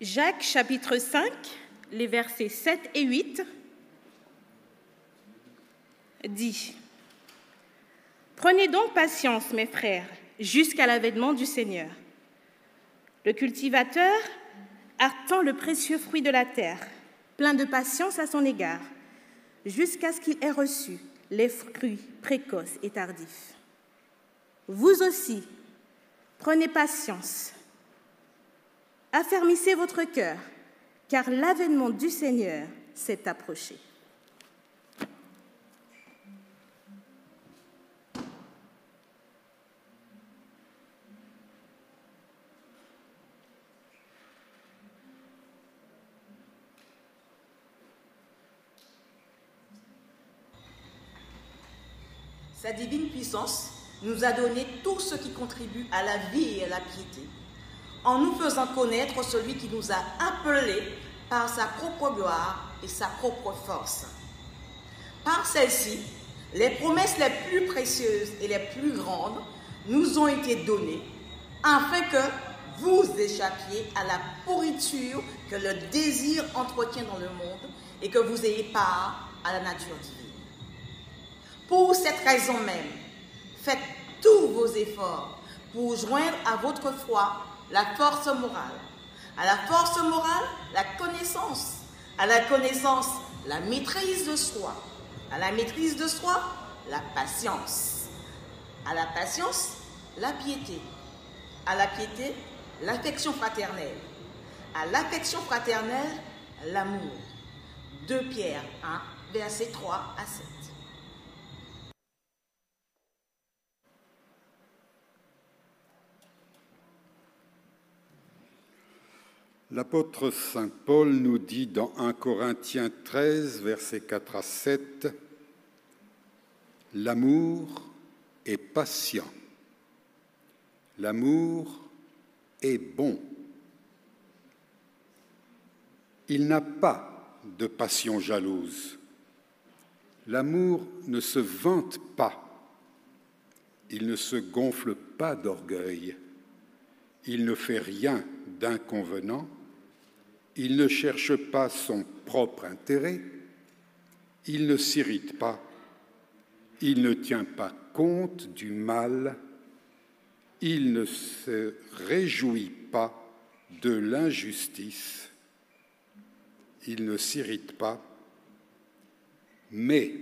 Jacques chapitre 5, les versets 7 et 8 dit Prenez donc patience, mes frères, jusqu'à l'avènement du Seigneur. Le cultivateur attend le précieux fruit de la terre, plein de patience à son égard, jusqu'à ce qu'il ait reçu les fruits précoces et tardifs. Vous aussi, prenez patience, affermissez votre cœur, car l'avènement du Seigneur s'est approché. Sa divine puissance nous a donné tout ce qui contribue à la vie et à la piété, en nous faisant connaître celui qui nous a appelés par sa propre gloire et sa propre force. Par celle-ci, les promesses les plus précieuses et les plus grandes nous ont été données afin que vous échappiez à la pourriture que le désir entretient dans le monde et que vous ayez part à la nature divine. Pour cette raison même, faites tous vos efforts pour joindre à votre foi la force morale. À la force morale, la connaissance. À la connaissance, la maîtrise de soi. À la maîtrise de soi, la patience. À la patience, la piété. À la piété, l'affection fraternelle. À l'affection fraternelle, l'amour. 2 Pierre 1, versets 3 à 7. L'apôtre Saint Paul nous dit dans 1 Corinthiens 13, versets 4 à 7, L'amour est patient, l'amour est bon. Il n'a pas de passion jalouse. L'amour ne se vante pas, il ne se gonfle pas d'orgueil, il ne fait rien d'inconvenant il ne cherche pas son propre intérêt, il ne s'irrite pas, il ne tient pas compte du mal, il ne se réjouit pas de l'injustice, il ne s'irrite pas, mais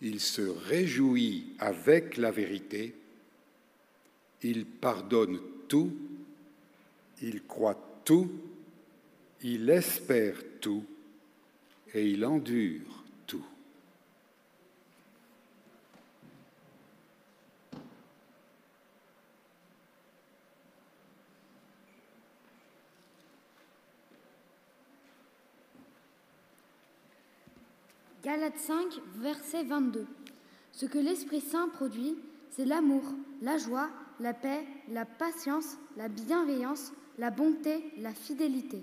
il se réjouit avec la vérité, il pardonne tout, il croit tout, il espère tout et il endure tout. Galates 5, verset 22. Ce que l'Esprit Saint produit, c'est l'amour, la joie, la paix, la patience, la bienveillance, la bonté, la fidélité.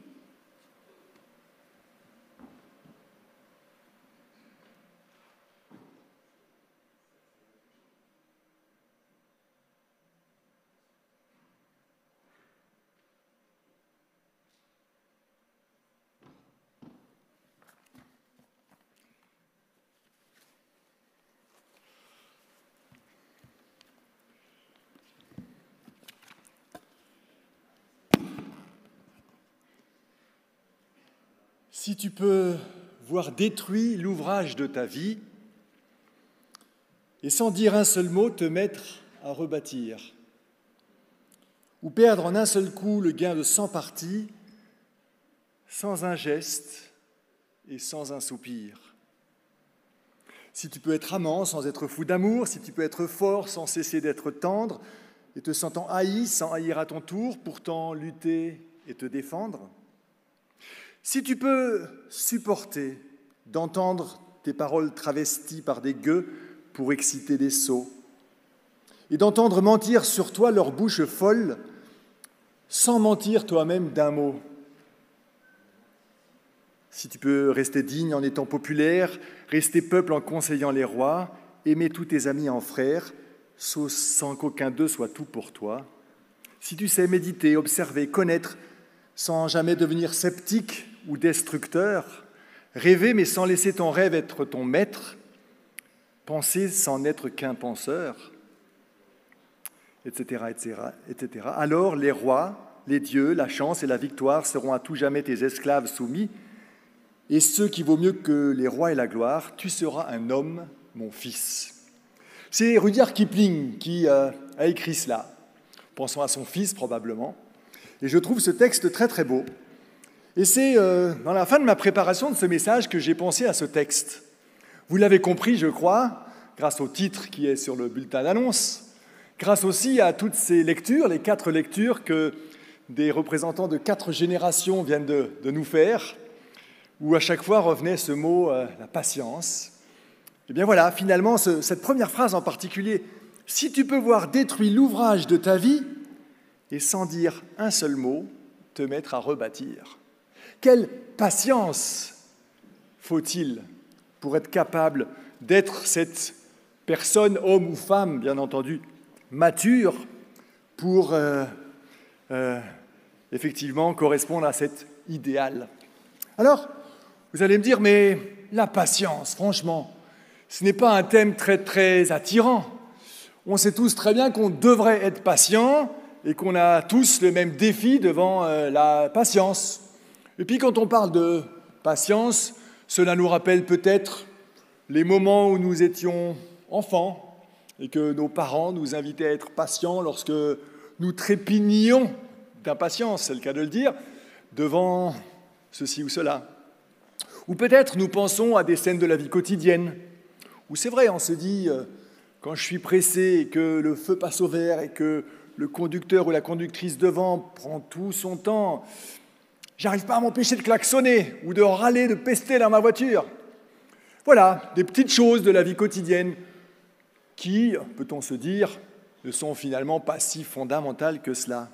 Si tu peux voir détruit l'ouvrage de ta vie et sans dire un seul mot te mettre à rebâtir, ou perdre en un seul coup le gain de cent parties, sans un geste et sans un soupir. Si tu peux être amant sans être fou d'amour, si tu peux être fort sans cesser d'être tendre, et te sentant haï sans haïr à ton tour, pourtant lutter et te défendre, si tu peux supporter d'entendre tes paroles travesties par des gueux pour exciter des sots, et d'entendre mentir sur toi leur bouche folle, sans mentir toi-même d'un mot, si tu peux rester digne en étant populaire, rester peuple en conseillant les rois, aimer tous tes amis en frères, sans qu'aucun d'eux soit tout pour toi, si tu sais méditer, observer, connaître, sans jamais devenir sceptique ou destructeur, rêver mais sans laisser ton rêve être ton maître, penser sans n'être qu'un penseur, etc., etc., etc. Alors les rois, les dieux, la chance et la victoire seront à tout jamais tes esclaves soumis, et ce qui vaut mieux que les rois et la gloire, tu seras un homme, mon fils. C'est Rudyard Kipling qui euh, a écrit cela, pensant à son fils probablement. Et je trouve ce texte très très beau. Et c'est euh, dans la fin de ma préparation de ce message que j'ai pensé à ce texte. Vous l'avez compris, je crois, grâce au titre qui est sur le bulletin d'annonce, grâce aussi à toutes ces lectures, les quatre lectures que des représentants de quatre générations viennent de, nous faire, où à chaque fois revenait ce mot, euh, la patience. Et eh bien voilà, finalement, cette première phrase en particulier, si tu peux voir détruit l'ouvrage de ta vie, et sans dire un seul mot, te mettre à rebâtir. Quelle patience faut-il pour être capable d'être cette personne, homme ou femme, bien entendu, mature, pour euh, euh, effectivement correspondre à cet idéal? Alors, vous allez me dire, mais la patience, franchement, ce n'est pas un thème très très attirant. On sait tous très bien qu'on devrait être patient et qu'on a tous le même défi devant euh, la patience. Et puis quand on parle de patience, cela nous rappelle peut-être les moments où nous étions enfants et que nos parents nous invitaient à être patients lorsque nous trépignions d'impatience, c'est le cas de le dire, devant ceci ou cela. Ou peut-être nous pensons à des scènes de la vie quotidienne, où c'est vrai, on se dit, euh, quand je suis pressé et que le feu passe au vert et que le conducteur ou la conductrice devant prend tout son temps, j'arrive pas à m'empêcher de klaxonner ou de râler, de pester dans ma voiture. Voilà, des petites choses de la vie quotidienne qui, peut-on se dire, ne sont finalement pas si fondamentales que cela.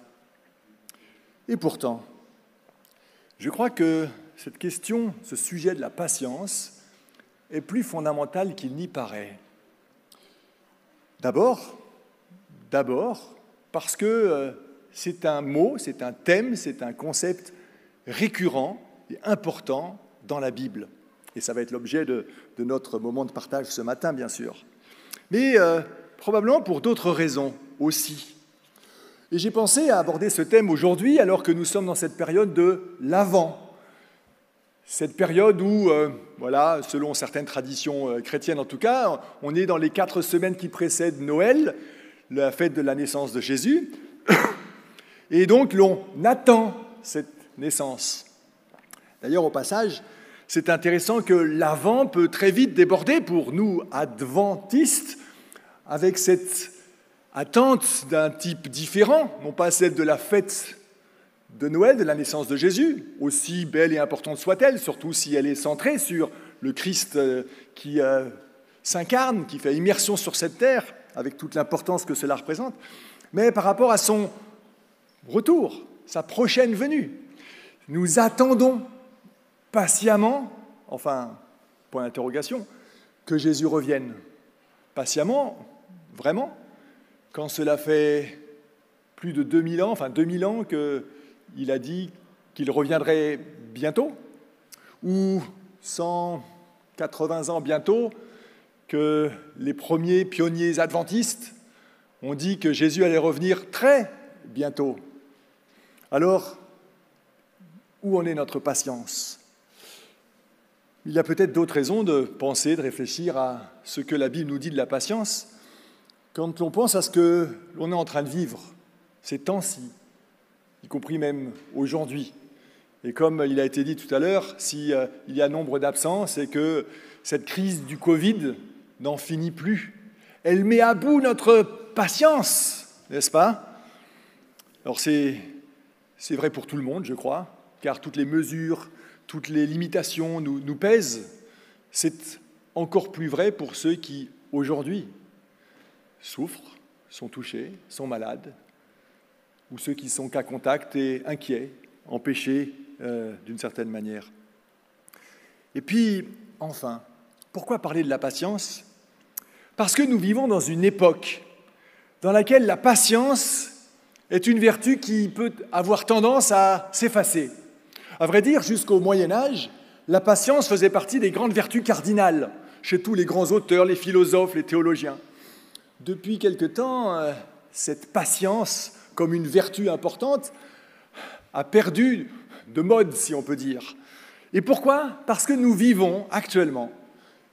Et pourtant, je crois que cette question, ce sujet de la patience, est plus fondamental qu'il n'y paraît. D'abord, d'abord, parce que euh, c'est un mot, c'est un thème, c'est un concept récurrent et important dans la Bible. Et ça va être l'objet de, notre moment de partage ce matin, bien sûr. Mais euh, probablement pour d'autres raisons aussi. Et j'ai pensé à aborder ce thème aujourd'hui alors que nous sommes dans cette période de l'Avent. Cette période où, euh, voilà, selon certaines traditions euh, chrétiennes en tout cas, on est dans les quatre semaines qui précèdent Noël, la fête de la naissance de Jésus. Et donc l'on attend cette D'ailleurs, au passage, c'est intéressant que l'Avent peut très vite déborder pour nous, adventistes, avec cette attente d'un type différent, non pas celle de la fête de Noël, de la naissance de Jésus, aussi belle et importante soit-elle, surtout si elle est centrée sur le Christ euh, qui euh, s'incarne, qui fait immersion sur cette terre, avec toute l'importance que cela représente, mais par rapport à son retour, sa prochaine venue. Nous attendons patiemment, enfin, point d'interrogation, que Jésus revienne. Patiemment, vraiment quand cela fait plus de 2000 ans, enfin 2000 ans qu'il a dit qu'il reviendrait bientôt, ou 180 ans bientôt que les premiers pionniers adventistes ont dit que Jésus allait revenir très bientôt. Alors, où en est notre patience? Il y a peut-être d'autres raisons de penser, de réfléchir à ce que la Bible nous dit de la patience. Quand on pense à ce que l'on est en train de vivre ces temps-ci, y compris même aujourd'hui, et comme il a été dit tout à l'heure, s'il euh, y a nombre d'absents, c'est que cette crise du Covid n'en finit plus. Elle met à bout notre patience, n'est-ce pas? Alors c'est vrai pour tout le monde, je crois, car toutes les mesures, toutes les limitations nous, pèsent. C'est encore plus vrai pour ceux qui, aujourd'hui, souffrent, sont touchés, sont malades, ou ceux qui sont cas contact et inquiets, empêchés euh, d'une certaine manière. Et puis, enfin, pourquoi parler de la patience? Parce que nous vivons dans une époque dans laquelle la patience est une vertu qui peut avoir tendance à s'effacer. À vrai dire, jusqu'au Moyen Âge, la patience faisait partie des grandes vertus cardinales chez tous les grands auteurs, les philosophes, les théologiens. Depuis quelque temps, euh, cette patience, comme une vertu importante, a perdu de mode, si on peut dire. Et pourquoi? Parce que nous vivons actuellement,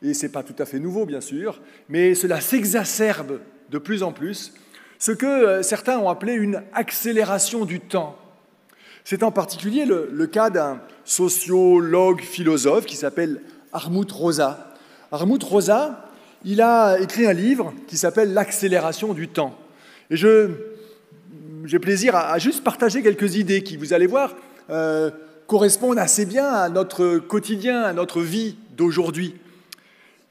et ce n'est pas tout à fait nouveau bien sûr, mais cela s'exacerbe de plus en plus, ce que euh, certains ont appelé une accélération du temps. C'est en particulier le, cas d'un sociologue philosophe qui s'appelle Armut Rosa. Armut Rosa, il a écrit un livre qui s'appelle L'accélération du temps. Et j'ai plaisir à, juste partager quelques idées qui, vous allez voir, euh, correspondent assez bien à notre quotidien, à notre vie d'aujourd'hui.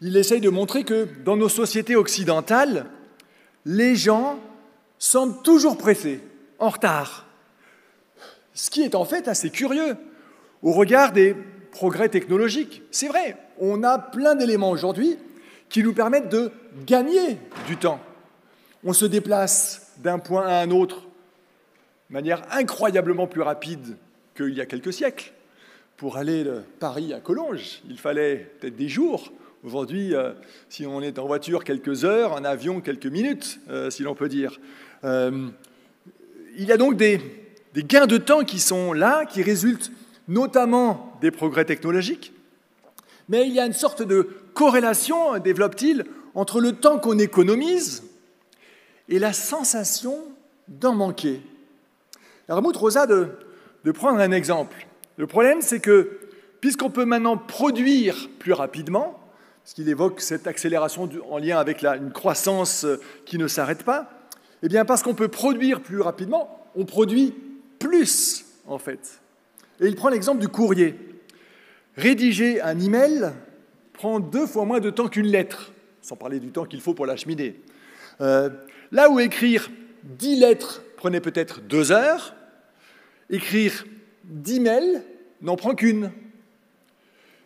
Il essaye de montrer que dans nos sociétés occidentales, les gens semblent toujours pressés, en retard. Ce qui est en fait assez curieux au regard des progrès technologiques. C'est vrai, on a plein d'éléments aujourd'hui qui nous permettent de gagner du temps. On se déplace d'un point à un autre de manière incroyablement plus rapide qu'il y a quelques siècles. Pour aller de Paris à Collonges, il fallait peut-être des jours. Aujourd'hui, euh, si on est en voiture quelques heures, en avion quelques minutes, euh, si l'on peut dire. Euh, il y a donc des, des gains de temps qui sont là, qui résultent notamment des progrès technologiques, mais il y a une sorte de corrélation, développe-t-il, entre le temps qu'on économise et la sensation d'en manquer. Alors, Rosa de, prendre un exemple. Le problème, c'est que puisqu'on peut maintenant produire plus rapidement, ce qu'il évoque cette accélération en lien avec une croissance qui ne s'arrête pas, eh bien parce qu'on peut produire plus rapidement, on produit plus en fait. Et il prend l'exemple du courrier. Rédiger un email prend deux fois moins de temps qu'une lettre, sans parler du temps qu'il faut pour l'acheminer. Euh, là où écrire dix lettres prenait peut-être deux heures, écrire dix mails n'en prend qu'une.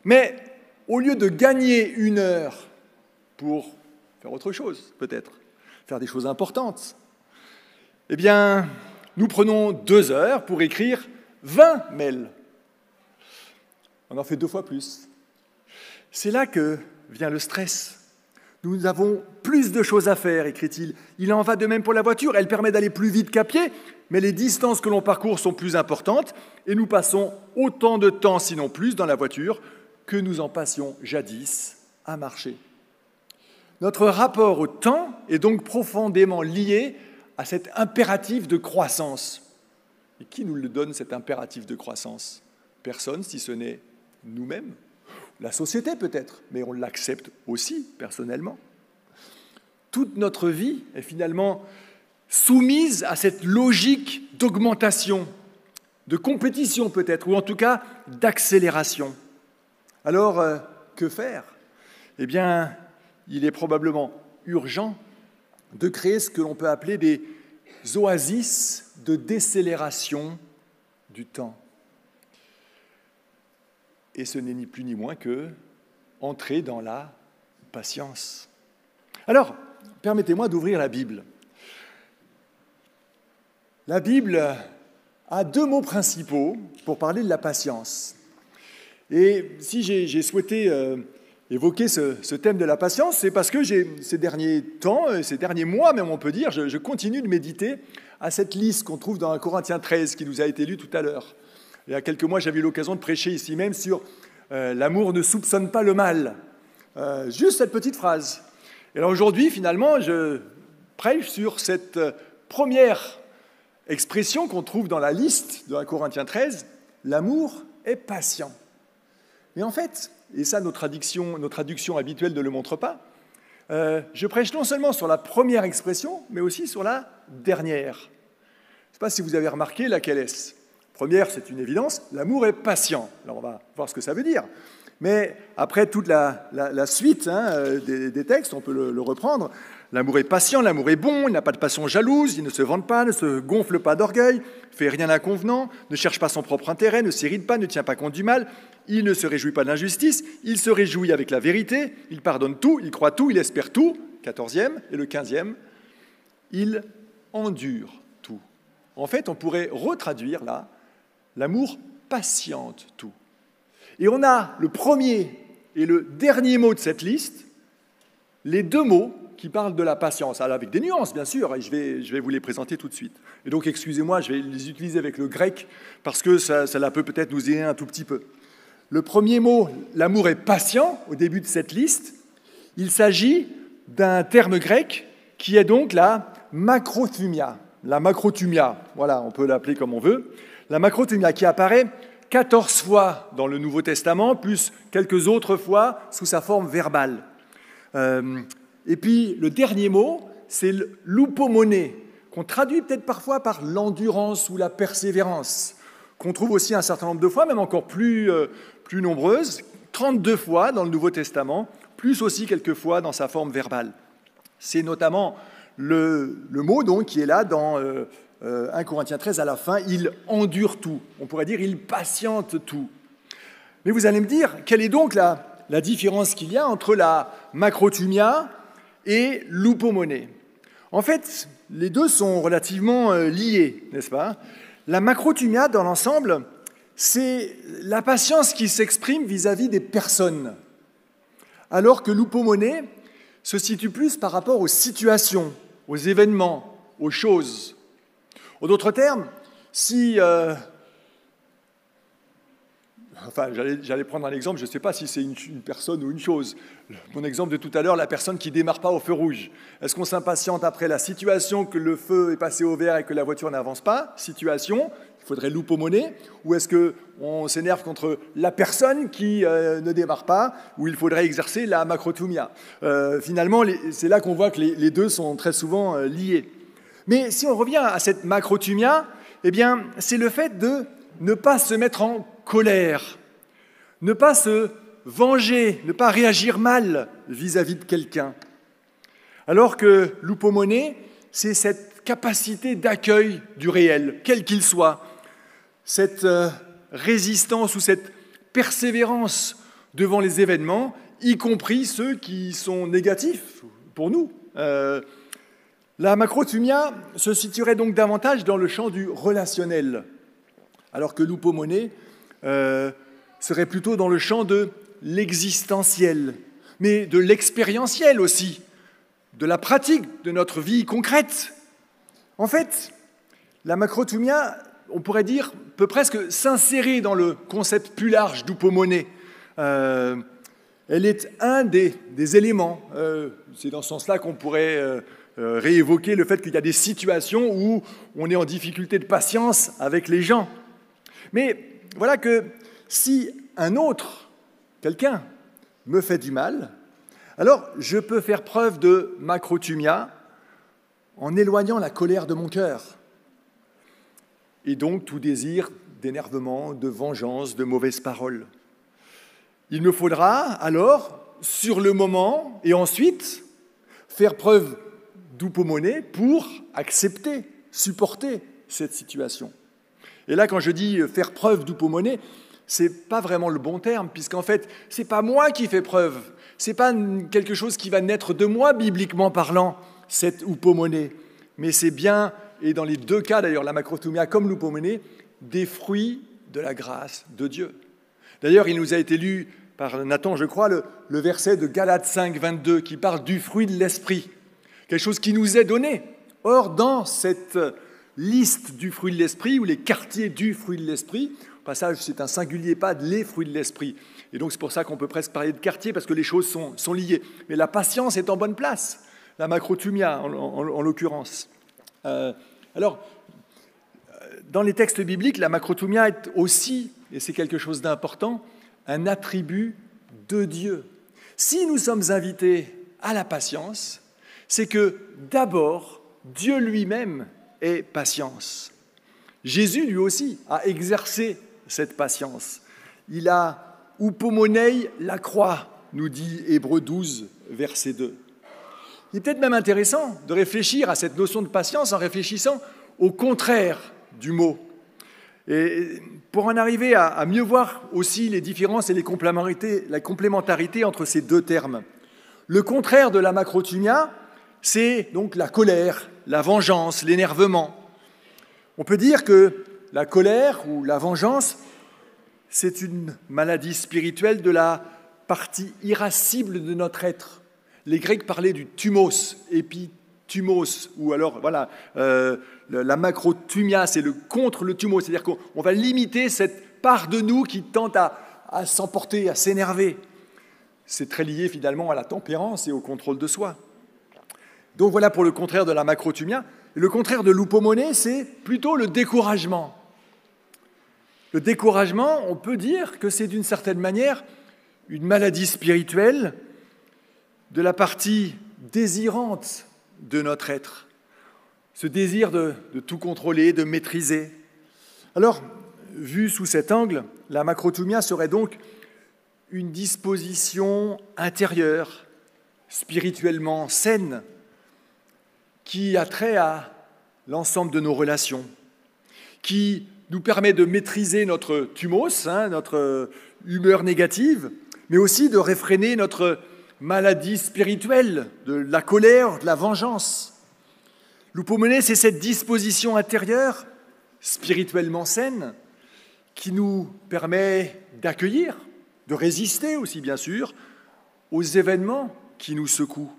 Mais au lieu de gagner une heure pour faire autre chose, peut-être, faire des choses importantes, eh bien, nous prenons deux heures pour écrire 20 mails. On en fait deux fois plus. C'est là que vient le stress. Nous avons plus de choses à faire, écrit-il. Il en va de même pour la voiture. Elle permet d'aller plus vite qu'à pied, mais les distances que l'on parcourt sont plus importantes et nous passons autant de temps, sinon plus, dans la voiture que nous en passions jadis à marcher. Notre rapport au temps est donc profondément lié à cet impératif de croissance. Et qui nous le donne, cet impératif de croissance? Personne, si ce n'est nous-mêmes. La société peut-être, mais on l'accepte aussi personnellement. Toute notre vie est finalement soumise à cette logique d'augmentation, de compétition peut-être, ou en tout cas d'accélération. Alors, euh, que faire? Eh bien, il est probablement urgent de créer ce que l'on peut appeler des oasis de décélération du temps. Et ce n'est ni plus ni moins que entrer dans la patience. Alors, permettez-moi d'ouvrir la Bible. La Bible a deux mots principaux pour parler de la patience. Et si j'ai souhaité euh, évoquer ce, thème de la patience, c'est parce que ces derniers temps, euh, ces derniers mois même on peut dire, je, continue de méditer à cette liste qu'on trouve dans 1 Corinthiens 13 qui nous a été lue tout à l'heure. Il y a quelques mois, j'avais eu l'occasion de prêcher ici même sur euh, l'amour ne soupçonne pas le mal. juste cette petite phrase. Et alors aujourd'hui, finalement, je prêche sur cette première expression qu'on trouve dans la liste de 1 Corinthiens 13, l'amour est patient. Mais en fait, et ça nos traductions, nos traductions habituelles ne le montrent pas, euh, je prêche non seulement sur la première expression, mais aussi sur la dernière. Je ne sais pas si vous avez remarqué laquelle est-ce. Première, c'est une évidence, l'amour est patient. Alors on va voir ce que ça veut dire. Mais après toute la, suite hein, euh, des, textes, on peut le reprendre. L'amour est patient, l'amour est bon, il n'a pas de passion jalouse, il ne se vante pas, ne se gonfle pas d'orgueil, fait rien d'inconvenant, ne cherche pas son propre intérêt, ne s'irrite pas, ne tient pas compte du mal, il ne se réjouit pas de l'injustice, il se réjouit avec la vérité, il pardonne tout, il croit tout, il espère tout, quatorzième, et le quinzième, il endure tout. En fait, on pourrait retraduire là, l'amour patiente tout. Et on a le premier et le dernier mot de cette liste, les deux mots qui parlent de la patience, avec des nuances bien sûr, et je vais, je vais vous les présenter tout de suite. Et donc excusez-moi, je vais les utiliser avec le grec parce que ça, ça peut peut-être nous aider un tout petit peu. Le premier mot, l'amour est patient, au début de cette liste. Il s'agit d'un terme grec qui est donc la macrothumia. La macrothumia, voilà, on peut l'appeler comme on veut. La macrothumia qui apparaît 14 fois dans le Nouveau Testament, plus quelques autres fois sous sa forme verbale. Euh, et puis le dernier mot, c'est l'upomoné, qu'on traduit peut-être parfois par l'endurance ou la persévérance, qu'on trouve aussi un certain nombre de fois, même encore plus, euh, plus nombreuses, 32 fois dans le Nouveau Testament, plus aussi quelques fois dans sa forme verbale. C'est notamment le, mot donc, qui est là dans euh, 1 euh, Corinthiens 13 à la fin, il endure tout. On pourrait dire il patiente tout. Mais vous allez me dire, quelle est donc la, la différence qu'il y a entre la macrotumia et l'upomoné En fait, les deux sont relativement euh, liés, n'est-ce pas? La macrotumia, dans l'ensemble, c'est la patience qui s'exprime vis-à-vis des personnes, alors que l'upomoné se situe plus par rapport aux situations, aux événements, aux choses. En d'autres termes, si... Euh, enfin, j'allais prendre un exemple, je ne sais pas si c'est une, personne ou une chose. Mon exemple de tout à l'heure, la personne qui ne démarre pas au feu rouge. Est-ce qu'on s'impatiente après la situation que le feu est passé au vert et que la voiture n'avance pas? Situation, il faudrait louper monnaie. Ou est-ce qu'on s'énerve contre la personne qui euh, ne démarre pas, ou il faudrait exercer la macrotumia? Euh, Finalement, c'est là qu'on voit que les, deux sont très souvent liés. Mais si on revient à cette macrotumia, eh bien, c'est le fait de ne pas se mettre en colère, ne pas se venger, ne pas réagir mal vis-à-vis de quelqu'un. Alors que l'upomoné, c'est cette capacité d'accueil du réel, quel qu'il soit, cette euh, résistance ou cette persévérance devant les événements, y compris ceux qui sont négatifs pour nous. Euh, la macrotumia se situerait donc davantage dans le champ du relationnel, alors que l'upomoné euh, serait plutôt dans le champ de l'existentiel, mais de l'expérientiel aussi, de la pratique de notre vie concrète. En fait, la macrotumia, on pourrait dire, peut presque s'insérer dans le concept plus large d'upomoné. Euh, elle est un des, éléments, euh, c'est dans ce sens-là qu'on pourrait euh, réévoquer le fait qu'il y a des situations où on est en difficulté de patience avec les gens. Mais voilà que si un autre, quelqu'un, me fait du mal, alors je peux faire preuve de macrotumia en éloignant la colère de mon cœur. Et donc tout désir d'énervement, de vengeance, de mauvaises paroles. Il me faudra alors, sur le moment, et ensuite, faire preuve d'upomoné pour accepter, supporter cette situation. Et là, quand je dis faire preuve d'upomoné, ce n'est pas vraiment le bon terme, puisqu'en fait, ce n'est pas moi qui fais preuve, ce n'est pas quelque chose qui va naître de moi, bibliquement parlant, cette upomoné, mais c'est bien, et dans les deux cas d'ailleurs, la macrotomia comme l'upomoné, des fruits de la grâce de Dieu. D'ailleurs, il nous a été lu par Nathan, je crois, le, le verset de Galates 5, 22, qui parle du fruit de l'esprit quelque chose qui nous est donné. Or, dans cette liste du fruit de l'esprit, ou les quartiers du fruit de l'esprit, au passage, c'est un singulier, pas les fruits de l'esprit. Et donc, c'est pour ça qu'on peut presque parler de quartier, parce que les choses sont, liées. Mais la patience est en bonne place, la macrotumia en, l'occurrence. Euh, alors, dans les textes bibliques, la macrotumia est aussi, et c'est quelque chose d'important, un attribut de Dieu. Si nous sommes invités à la patience, c'est que d'abord, Dieu lui-même est patience. Jésus, lui aussi, a exercé cette patience. Il a upomonei la croix, nous dit Hébreu 12, verset 2. Il est peut-être même intéressant de réfléchir à cette notion de patience en réfléchissant au contraire du mot. Et pour en arriver à, mieux voir aussi les différences et les la complémentarité entre ces deux termes. Le contraire de la macrotumia, c'est donc la colère, la vengeance, l'énervement. On peut dire que la colère ou la vengeance, c'est une maladie spirituelle de la partie irascible de notre être. Les Grecs parlaient du thumos, épitumos, ou alors, voilà, euh, la macrotumia, c'est le contre le thumos, c'est-à-dire qu'on va limiter cette part de nous qui tente à s'emporter, à s'énerver. C'est très lié finalement à la tempérance et au contrôle de soi. Donc voilà pour le contraire de la macrotumia. Le contraire de l'upomoné, c'est plutôt le découragement. Le découragement, on peut dire que c'est d'une certaine manière une maladie spirituelle de la partie désirante de notre être, ce désir de, tout contrôler, de maîtriser. Alors, vu sous cet angle, la macrotumia serait donc une disposition intérieure, spirituellement saine, qui a trait à l'ensemble de nos relations, qui nous permet de maîtriser notre thumos, hein, notre humeur négative, mais aussi de réfréner notre maladie spirituelle, de la colère, de la vengeance. L'upomone, c'est cette disposition intérieure, spirituellement saine, qui nous permet d'accueillir, de résister aussi, bien sûr, aux événements qui nous secouent,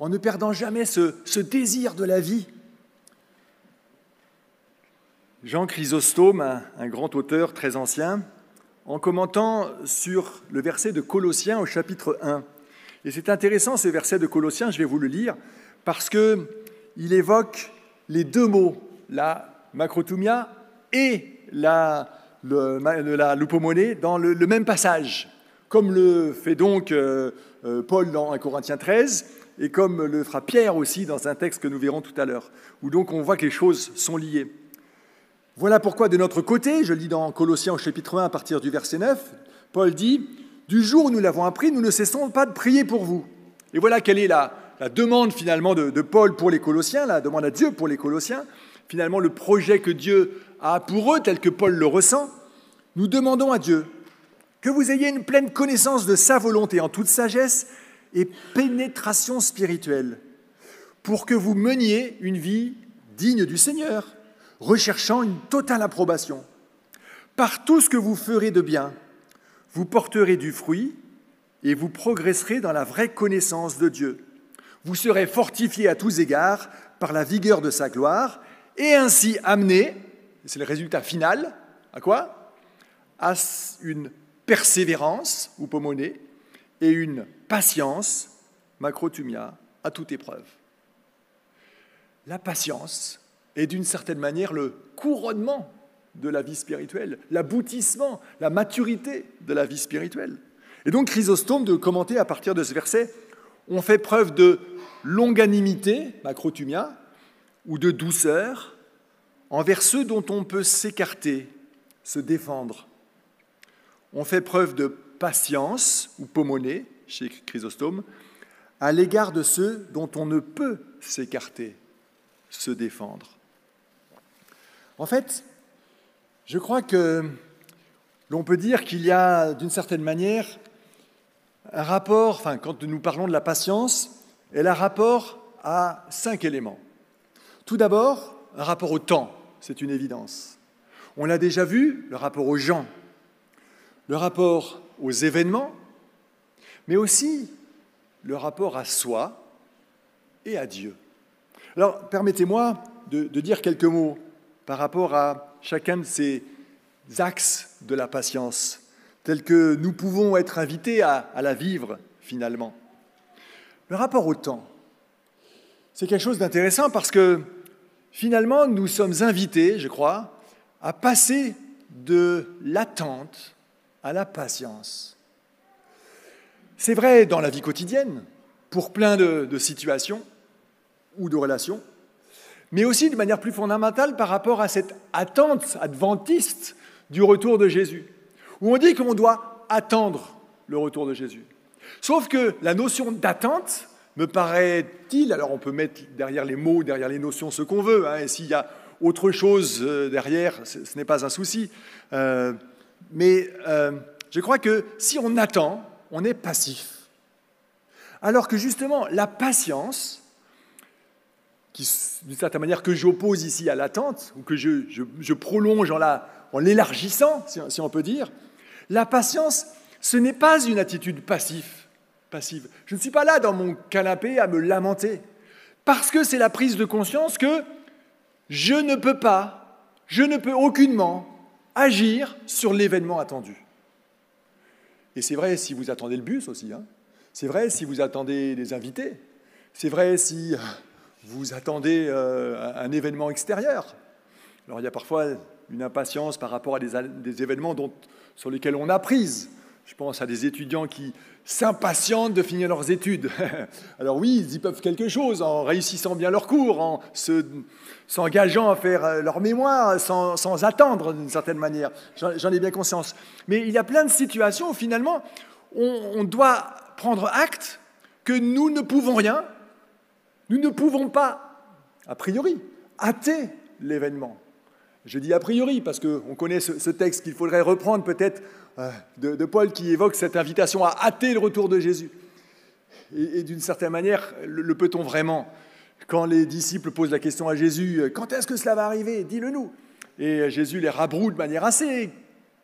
en ne perdant jamais ce, désir de la vie Jean Chrysostome, un, grand auteur très ancien, en commentant sur le verset de Colossiens au chapitre 1. Et c'est intéressant ce verset de Colossiens, je vais vous le lire, parce qu'il évoque les deux mots, la macrotumia et la, le, dans le, même passage, comme le fait donc euh, euh, Paul dans 1 Corinthiens 13, et comme le fera Pierre aussi dans un texte que nous verrons tout à l'heure, où donc on voit que les choses sont liées. Voilà pourquoi de notre côté, je lis dans Colossiens au chapitre 1 à partir du verset 9, Paul dit, Du jour où nous l'avons appris, nous ne cessons pas de prier pour vous. Et voilà quelle est la, demande finalement de, de, Paul pour les Colossiens, la demande à Dieu pour les Colossiens, finalement le projet que Dieu a pour eux tel que Paul le ressent. Nous demandons à Dieu que vous ayez une pleine connaissance de sa volonté en toute sagesse et pénétration spirituelle, pour que vous meniez une vie digne du Seigneur recherchant une totale approbation. Par tout ce que vous ferez de bien, vous porterez du fruit et vous progresserez dans la vraie connaissance de Dieu. Vous serez fortifiés à tous égards par la vigueur de sa gloire et ainsi amenés, c'est le résultat final, à quoi? À une persévérance, ou pomoné, et une patience, macrotumia, à toute épreuve. La patience, est d'une certaine manière le couronnement de la vie spirituelle, l'aboutissement, la maturité de la vie spirituelle. Et donc Chrysostome de commenter à partir de ce verset, on fait preuve de longanimité, macrotumia, ou de douceur envers ceux dont on peut s'écarter, se défendre. On fait preuve de patience, ou pomoné, chez Chrysostome, à l'égard de ceux dont on ne peut s'écarter, se défendre. En fait, je crois que l'on peut dire qu'il y a d'une certaine manière un rapport, enfin quand nous parlons de la patience, elle a rapport à cinq éléments. Tout d'abord, un rapport au temps, c'est une évidence. On l'a déjà vu, le rapport aux gens, le rapport aux événements, mais aussi le rapport à soi et à Dieu. Alors, permettez-moi de, dire quelques mots par rapport à chacun de ces axes de la patience, tels que nous pouvons être invités à, la vivre finalement. Le rapport au temps, c'est quelque chose d'intéressant parce que finalement, nous sommes invités, je crois, à passer de l'attente à la patience. C'est vrai dans la vie quotidienne, pour plein de situations ou de relations, mais aussi de manière plus fondamentale par rapport à cette attente adventiste du retour de Jésus, où on dit qu'on doit attendre le retour de Jésus. Sauf que la notion d'attente, me paraît-il, alors on peut mettre derrière les mots, derrière les notions ce qu'on veut, hein, et s'il y a autre chose euh, derrière, ce, n'est pas un souci. Euh, mais euh, je crois que si on attend, on est passif. Alors que justement, la patience, d'une certaine manière, que j'oppose ici à l'attente, ou que je, prolonge en l'élargissant, si, on peut dire. La patience, ce n'est pas une attitude passive. passive. Je ne suis pas là dans mon canapé à me lamenter, parce que c'est la prise de conscience que je ne peux pas, je ne peux aucunement agir sur l'événement attendu. Et c'est vrai si vous attendez le bus aussi, hein. c'est vrai si vous attendez des invités, c'est vrai si vous attendez euh, un événement extérieur. Alors il y a parfois une impatience par rapport à des, événements sur lesquels on a prise. Je pense à des étudiants qui s'impatientent de finir leurs études. Alors oui, ils y peuvent quelque chose en réussissant bien leur cours, en s'engageant à faire euh, leur mémoire sans, attendre d'une certaine manière. J'en ai bien conscience. Mais il y a plein de situations où finalement on doit prendre acte que nous ne pouvons rien, nous ne pouvons pas, a priori, hâter l'événement. Je dis a priori parce qu'on connaît ce, texte qu'il faudrait reprendre peut-être euh, de, Paul qui évoque cette invitation à hâter le retour de Jésus. Et, d'une certaine manière, le, peut-on vraiment Quand les disciples posent la question à Jésus, euh, quand est-ce que cela va arriver? Dis-le nous. Et Jésus les rabroue de manière assez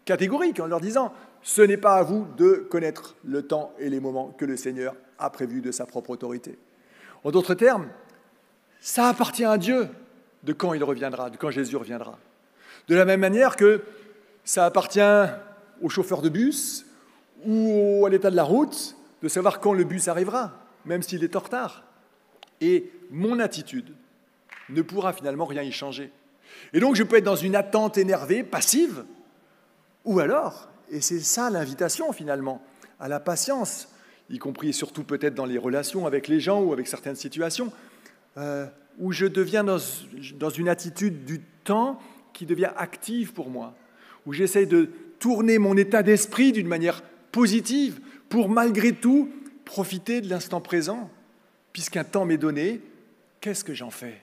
catégorique en leur disant, ce n'est pas à vous de connaître le temps et les moments que le Seigneur a prévus de sa propre autorité. En d'autres termes, ça appartient à Dieu de quand il reviendra, de quand Jésus reviendra. De la même manière que ça appartient au chauffeur de bus ou à l'état de la route de savoir quand le bus arrivera, même s'il est en retard. Et mon attitude ne pourra finalement rien y changer. Et donc je peux être dans une attente énervée, passive, ou alors, et c'est ça l'invitation finalement, à la patience, y compris et surtout peut-être dans les relations avec les gens ou avec certaines situations, euh, où je deviens dans, dans, une attitude du temps qui devient active pour moi, où j'essaie de tourner mon état d'esprit d'une manière positive pour malgré tout profiter de l'instant présent, puisqu'un temps m'est donné, qu'est-ce que j'en fais?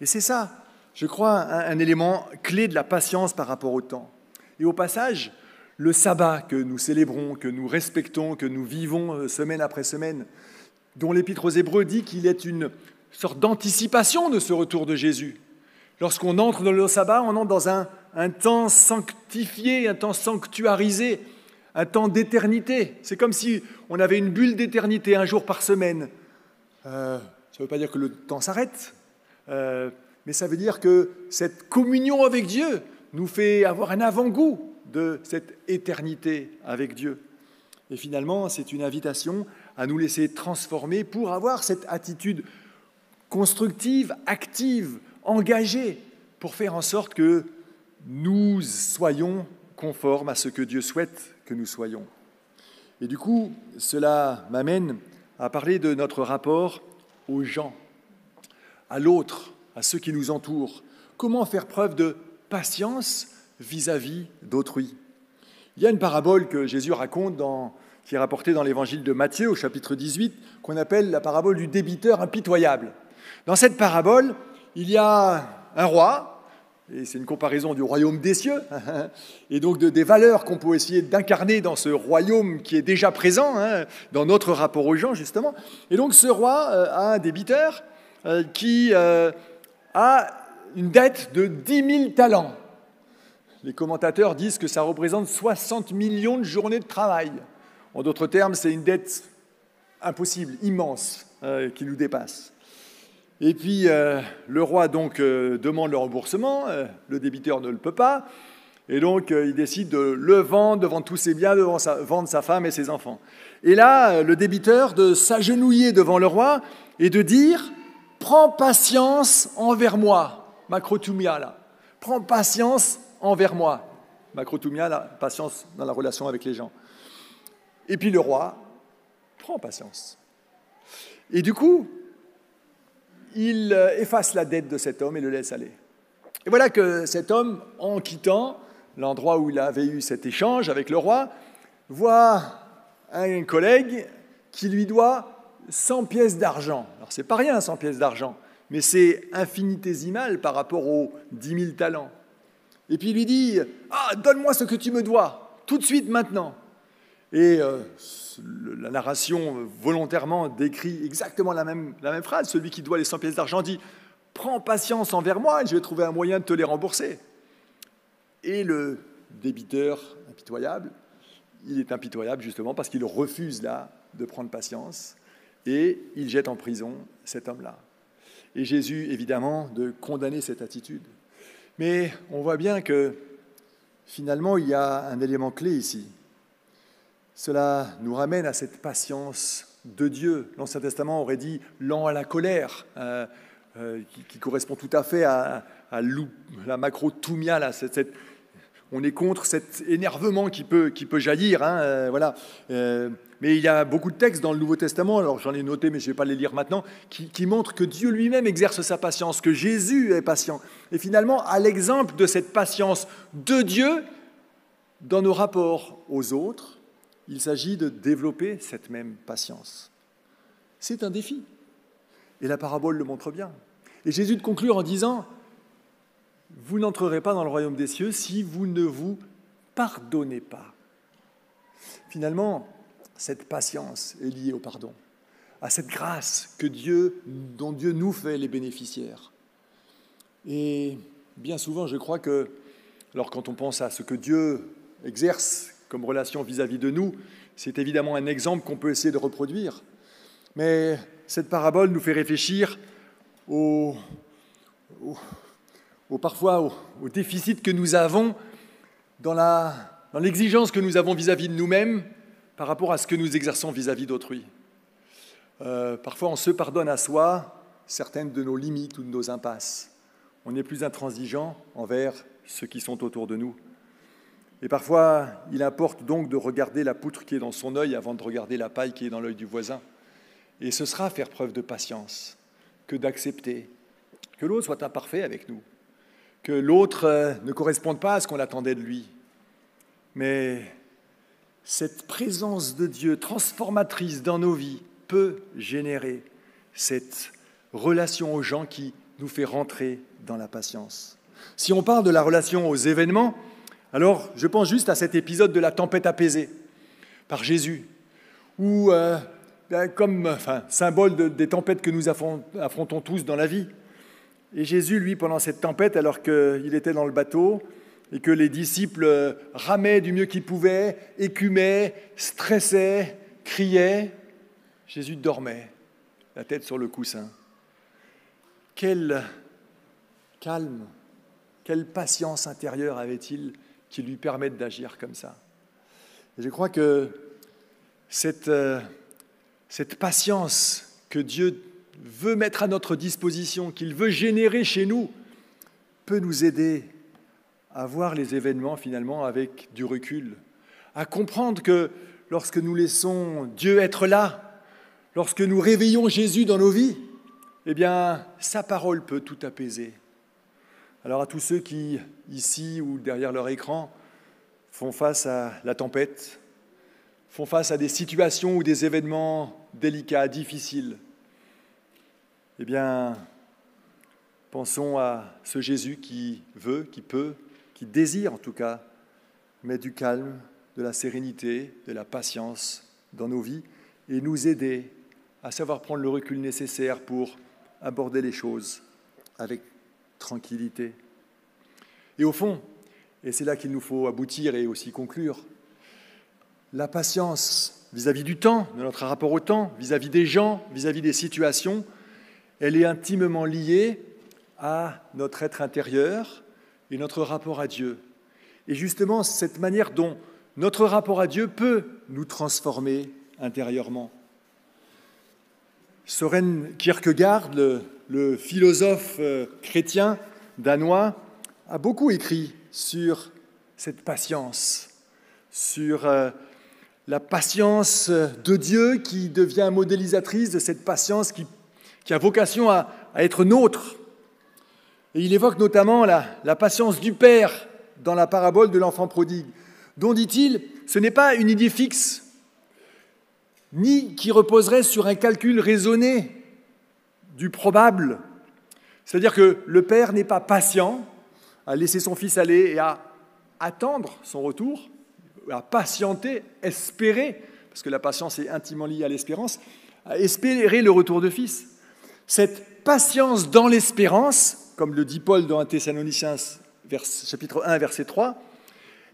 Et c'est ça, je crois, un élément clé de la patience par rapport au temps. Et au passage, le sabbat que nous célébrons, que nous respectons, que nous vivons euh, semaine après semaine, dont l'Épître aux Hébreux dit qu'il est une sorte d'anticipation de ce retour de Jésus. Lorsqu'on entre dans le sabbat, on entre dans un, temps sanctifié, un temps sanctuarisé, un temps d'éternité. C'est comme si on avait une bulle d'éternité un jour par semaine. Euh, ça ne veut pas dire que le temps s'arrête, euh, mais ça veut dire que cette communion avec Dieu nous fait avoir un avant-goût de cette éternité avec Dieu. Et finalement, c'est une invitation à nous laisser transformer pour avoir cette attitude constructive, active, engagée, pour faire en sorte que nous soyons conformes à ce que Dieu souhaite que nous soyons. Et du coup, cela m'amène à parler de notre rapport aux gens, à l'autre, à ceux qui nous entourent. Comment faire preuve de patience vis-à-vis d'autrui? Il y a une parabole que Jésus raconte qui est rapportée dans l'évangile de Matthieu au chapitre 18, qu'on appelle la parabole du débiteur impitoyable. Dans cette parabole, il y a un roi, et c'est une comparaison du royaume des cieux, et donc de, des valeurs qu'on peut essayer d'incarner dans ce royaume qui est déjà présent, hein, dans notre rapport aux gens, justement. Et donc ce roi euh, a un débiteur euh, qui euh, a une dette de 10 000 talents. Les commentateurs disent que ça représente 60 millions de journées de travail. En d'autres termes, c'est une dette impossible, immense, qui nous dépasse. Et puis, euh, le roi donc euh, demande le remboursement, le débiteur ne le peut pas, et donc il décide de le vendre, de vendre tous ses biens, de vendre sa femme et ses enfants. Et là, le débiteur de s'agenouiller devant le roi et de dire Prends patience envers moi, macrotumia là. Prends patience envers moi. Macrotumia, la patience dans la relation avec les gens. Et puis le roi prend patience. Et du coup, il euh, efface la dette de cet homme et le laisse aller. Et voilà que cet homme, en quittant l'endroit où il avait eu cet échange avec le roi, voit un collègue qui lui doit 100 pièces d'argent. Alors c'est pas rien 100 pièces d'argent, mais c'est infinitésimal par rapport aux 10 000 talents. Et puis il lui dit Ah, donne-moi ce que tu me dois, tout de suite, maintenant. Et euh, la narration volontairement décrit exactement la même, la même phrase. Celui qui doit les 100 pièces d'argent dit prends patience envers moi et je vais trouver un moyen de te les rembourser. Et le débiteur impitoyable, il est impitoyable justement parce qu'il refuse là de prendre patience et il jette en prison cet homme-là. Et Jésus, évidemment, de condamner cette attitude. Mais on voit bien que finalement, il y a un élément clé ici. Cela nous ramène à cette patience de Dieu. L'Ancien Testament aurait dit lent à la colère, euh, euh, qui, correspond tout à fait à, la macro-toumia, là, on est contre cet énervement qui peut, jaillir. Hein, euh, voilà. Mais il y a beaucoup de textes dans le Nouveau Testament, alors j'en ai noté, mais je ne vais pas les lire maintenant, qui montrent que Dieu lui-même exerce sa patience, que Jésus est patient. Et finalement, à l'exemple de cette patience de Dieu, dans nos rapports aux autres, il s'agit de développer cette même patience. C'est un défi. Et la parabole le montre bien. Et Jésus de conclure en disant, vous n'entrerez pas dans le royaume des cieux si vous ne vous pardonnez pas. Finalement, cette patience est liée au pardon, à cette grâce que Dieu, dont Dieu nous fait les bénéficiaires. Et bien souvent, je crois que, alors quand on pense à ce que Dieu exerce comme relation vis-à-vis de nous, c'est évidemment un exemple qu'on peut essayer de reproduire. Mais cette parabole nous fait réfléchir au, parfois au, déficit que nous avons dans, l'exigence que nous avons vis-à-vis de nous-mêmes par rapport à ce que nous exerçons vis-à-vis d'autrui. Euh, parfois, on se pardonne à soi certaines de nos limites ou de nos impasses. On est plus intransigeant envers ceux qui sont autour de nous. Et parfois, il importe donc de regarder la poutre qui est dans son œil avant de regarder la paille qui est dans l'œil du voisin. Et ce sera faire preuve de patience que d'accepter que l'autre soit imparfait avec nous, que l'autre euh, ne corresponde pas à ce qu'on attendait de lui. Mais cette présence de Dieu transformatrice dans nos vies peut générer cette relation aux gens qui nous fait rentrer dans la patience. Si on parle de la relation aux événements, alors je pense juste à cet épisode de la tempête apaisée par Jésus, où, euh, ben, comme symbole des tempêtes que nous affrontons tous dans la vie, et Jésus, lui, pendant cette tempête, alors qu'il était dans le bateau et que les disciples ramaient du mieux qu'ils pouvaient, écumaient, stressaient, criaient, Jésus dormait, la tête sur le coussin. Quel calme, quelle patience intérieure avait-il qui lui permette d'agir comme ça et Je crois que cette, euh, cette patience que Dieu veut mettre à notre disposition, qu'il veut générer chez nous, peut nous aider à voir les événements finalement avec du recul, à comprendre que lorsque nous laissons Dieu être là, lorsque nous réveillons Jésus dans nos vies, eh bien, sa parole peut tout apaiser. Alors à tous ceux qui, ici ou derrière leur écran, font face à la tempête, font face à des situations ou des événements délicats, difficiles, eh bien, pensons à ce Jésus qui veut, qui peut, qui désire en tout cas mettre du calme, de la sérénité, de la patience dans nos vies et nous aider à savoir prendre le recul nécessaire pour aborder les choses avec tranquillité. Et au fond, et c'est là qu'il nous faut aboutir et aussi conclure, la patience vis-à-vis du temps, de notre rapport au temps, vis-à-vis des gens, vis à -vis des situations, elle est intimement liée à notre être intérieur et notre rapport à Dieu. Et justement, cette manière dont notre rapport à Dieu peut nous transformer intérieurement. Soren Kierkegaard, le, philosophe euh, chrétien danois, a beaucoup écrit sur cette patience, sur euh, la patience de Dieu qui devient modélisatrice de cette patience qui a vocation à, être nôtre. Et il évoque notamment la patience du Père dans la parabole de l'enfant prodigue, dont dit-il, ce n'est pas une idée fixe, ni qui reposerait sur un calcul raisonné du probable. C'est-à-dire que le Père n'est pas patient à laisser son Fils aller et à attendre son retour, à patienter, espérer, parce que la patience est intimement liée à l'espérance, à espérer le retour de Fils. Cette patience dans l'espérance, comme le dit Paul dans 1 Thessaloniciens chapitre 1, verset 3,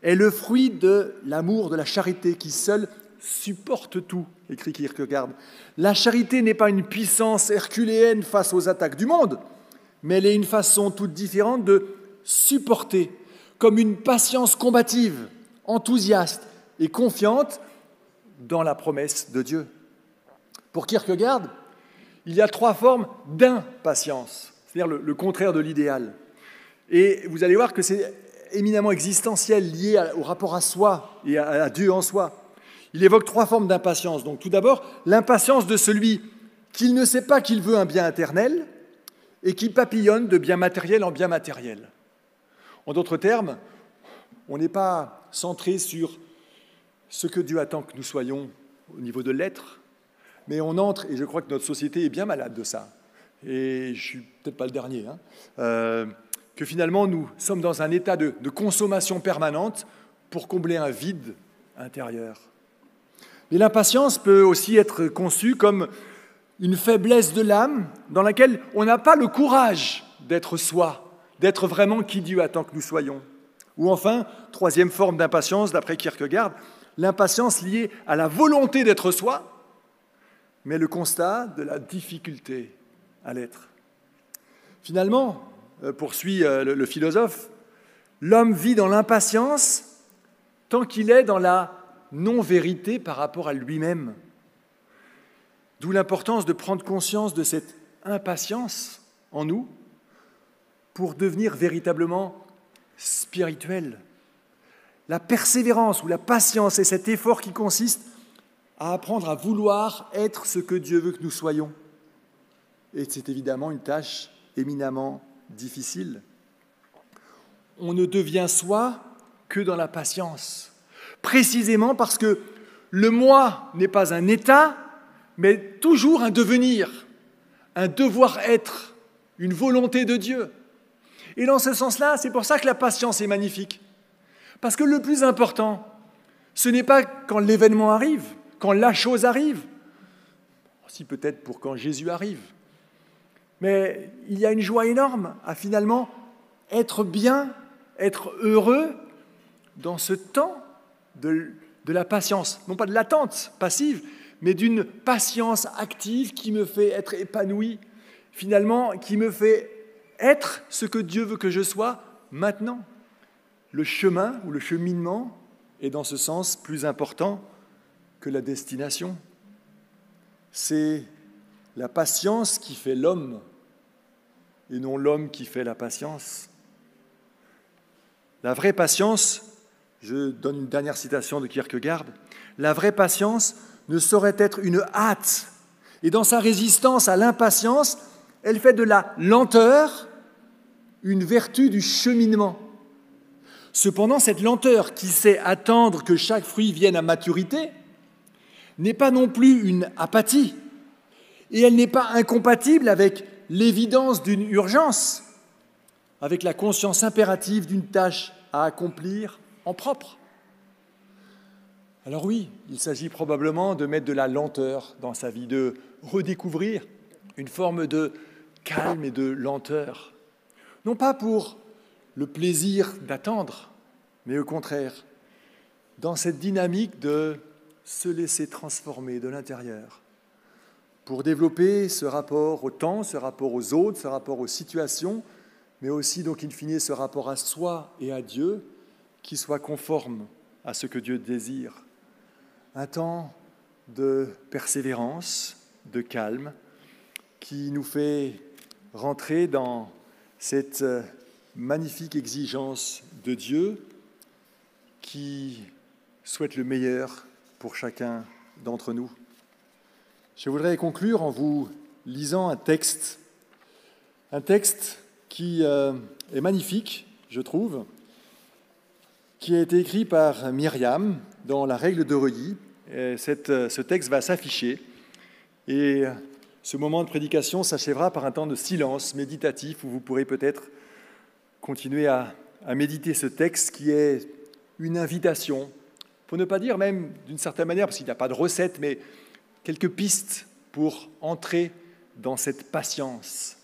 est le fruit de l'amour, de la charité qui seul supporte tout, écrit Kierkegaard. La charité n'est pas une puissance herculéenne face aux attaques du monde, mais elle est une façon toute différente de supporter, comme une patience combative, enthousiaste et confiante dans la promesse de Dieu. Pour Kierkegaard, il y a trois formes d'impatience, c'est-à-dire le, contraire de l'idéal. Et vous allez voir que c'est éminemment existentiel, lié au rapport à soi et à, à Dieu en soi. Il évoque trois formes d'impatience. Donc tout d'abord, l'impatience de celui qui ne sait pas qu'il veut un bien éternel et qui papillonne de bien matériel en bien matériel. En d'autres termes, on n'est pas centré sur ce que Dieu attend que nous soyons au niveau de l'être, mais on entre, et je crois que notre société est bien malade de ça, et je ne suis peut-être pas le dernier, hein, euh, que finalement nous sommes dans un état de, de consommation permanente pour combler un vide intérieur. Mais l'impatience peut aussi être conçue comme une faiblesse de l'âme dans laquelle on n'a pas le courage d'être soi, d'être vraiment qui Dieu attend que nous soyons. Ou enfin, troisième forme d'impatience, d'après Kierkegaard, l'impatience liée à la volonté d'être soi, mais le constat de la difficulté à l'être. Finalement, euh, poursuit euh, le philosophe, l'homme vit dans l'impatience tant qu'il est dans la non-vérité par rapport à lui-même. D'où l'importance de prendre conscience de cette impatience en nous pour devenir véritablement spirituel. La persévérance ou la patience est cet effort qui consiste à apprendre à vouloir être ce que Dieu veut que nous soyons. Et c'est évidemment une tâche éminemment difficile. On ne devient soi que dans la patience, précisément parce que le moi n'est pas un état, mais toujours un devenir, un devoir-être, une volonté de Dieu. Et dans ce sens-là, c'est pour ça que la patience est magnifique. Parce que le plus important, ce n'est pas quand l'événement arrive, quand la chose arrive, si peut-être pour quand Jésus arrive, mais il y a une joie énorme à finalement être bien, être heureux dans ce temps de, la patience, non pas de l'attente passive, mais d'une patience active qui me fait être épanoui, finalement, qui me fait être ce que Dieu veut que je sois maintenant. Le chemin ou le cheminement est dans ce sens plus important que la destination. C'est la patience qui fait l'homme et non l'homme qui fait la patience. La vraie patience, je donne une dernière citation de Kierkegaard, la vraie patience ne saurait être une hâte. Et dans sa résistance à l'impatience, elle fait de la lenteur une vertu du cheminement. Cependant, cette lenteur qui sait attendre que chaque fruit vienne à maturité n'est pas non plus une apathie, et elle n'est pas incompatible avec l'évidence d'une urgence, avec la conscience impérative d'une tâche à accomplir propre. Alors oui, il s'agit probablement de mettre de la lenteur dans sa vie, de redécouvrir une forme de calme et de lenteur non pas pour le plaisir d'attendre, mais au contraire, dans cette dynamique de se laisser transformer de l'intérieur, pour développer ce rapport au temps, ce rapport aux autres, ce rapport aux situations, mais aussi, donc, in fine, ce rapport à soi et à Dieu qui soit conforme à ce que Dieu désire. Un temps de persévérance, de calme, qui nous fait rentrer dans cette magnifique exigence de Dieu qui souhaite le meilleur pour chacun d'entre nous. Je voudrais conclure en vous lisant un texte, un texte qui euh, est magnifique, je trouve, qui a été écrit par Myriam dans la règle de Reuilly. Euh, ce texte va s'afficher et ce moment de prédication s'achèvera par un temps de silence méditatif où vous pourrez peut-être continuer à, méditer ce texte qui est une invitation, pour ne pas dire même d'une certaine manière, parce qu'il n'y a pas de recette, mais quelques pistes pour entrer dans cette patience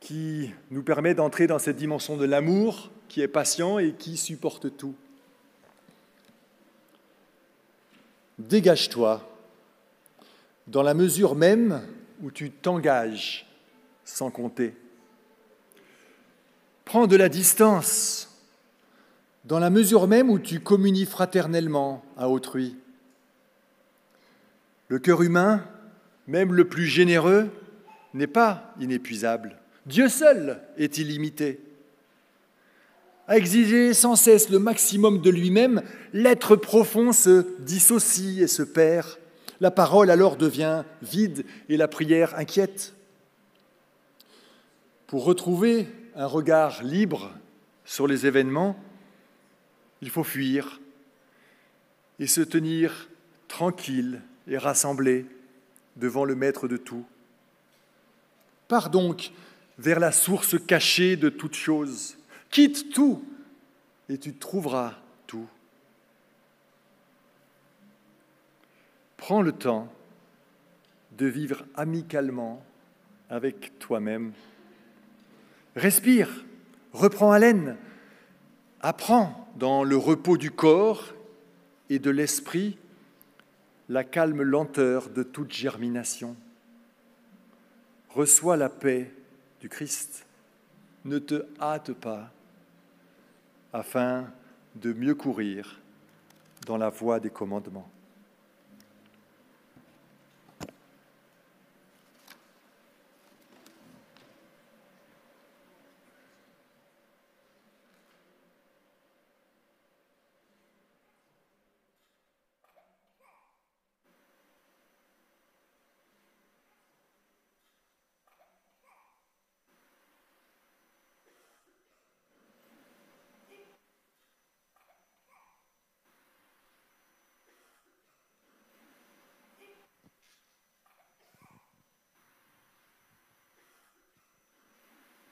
qui nous permet d'entrer dans cette dimension de l'amour qui est patient et qui supporte tout. Dégage-toi dans la mesure même où tu t'engages sans compter. Prends de la distance dans la mesure même où tu communies fraternellement à autrui. Le cœur humain, même le plus généreux, n'est pas inépuisable. Dieu seul est illimité. À exiger sans cesse le maximum de lui-même, l'être profond se dissocie et se perd. La parole alors devient vide et la prière inquiète. Pour retrouver un regard libre sur les événements, il faut fuir et se tenir tranquille et rassemblé devant le Maître de tout. Pars donc vers la source cachée de toute chose. Quitte tout et tu trouveras tout. Prends le temps de vivre amicalement avec toi-même. Respire, reprends haleine, apprends dans le repos du corps et de l'esprit la calme lenteur de toute germination. Reçois la paix du Christ. Ne te hâte pas afin de mieux courir dans la voie des commandements.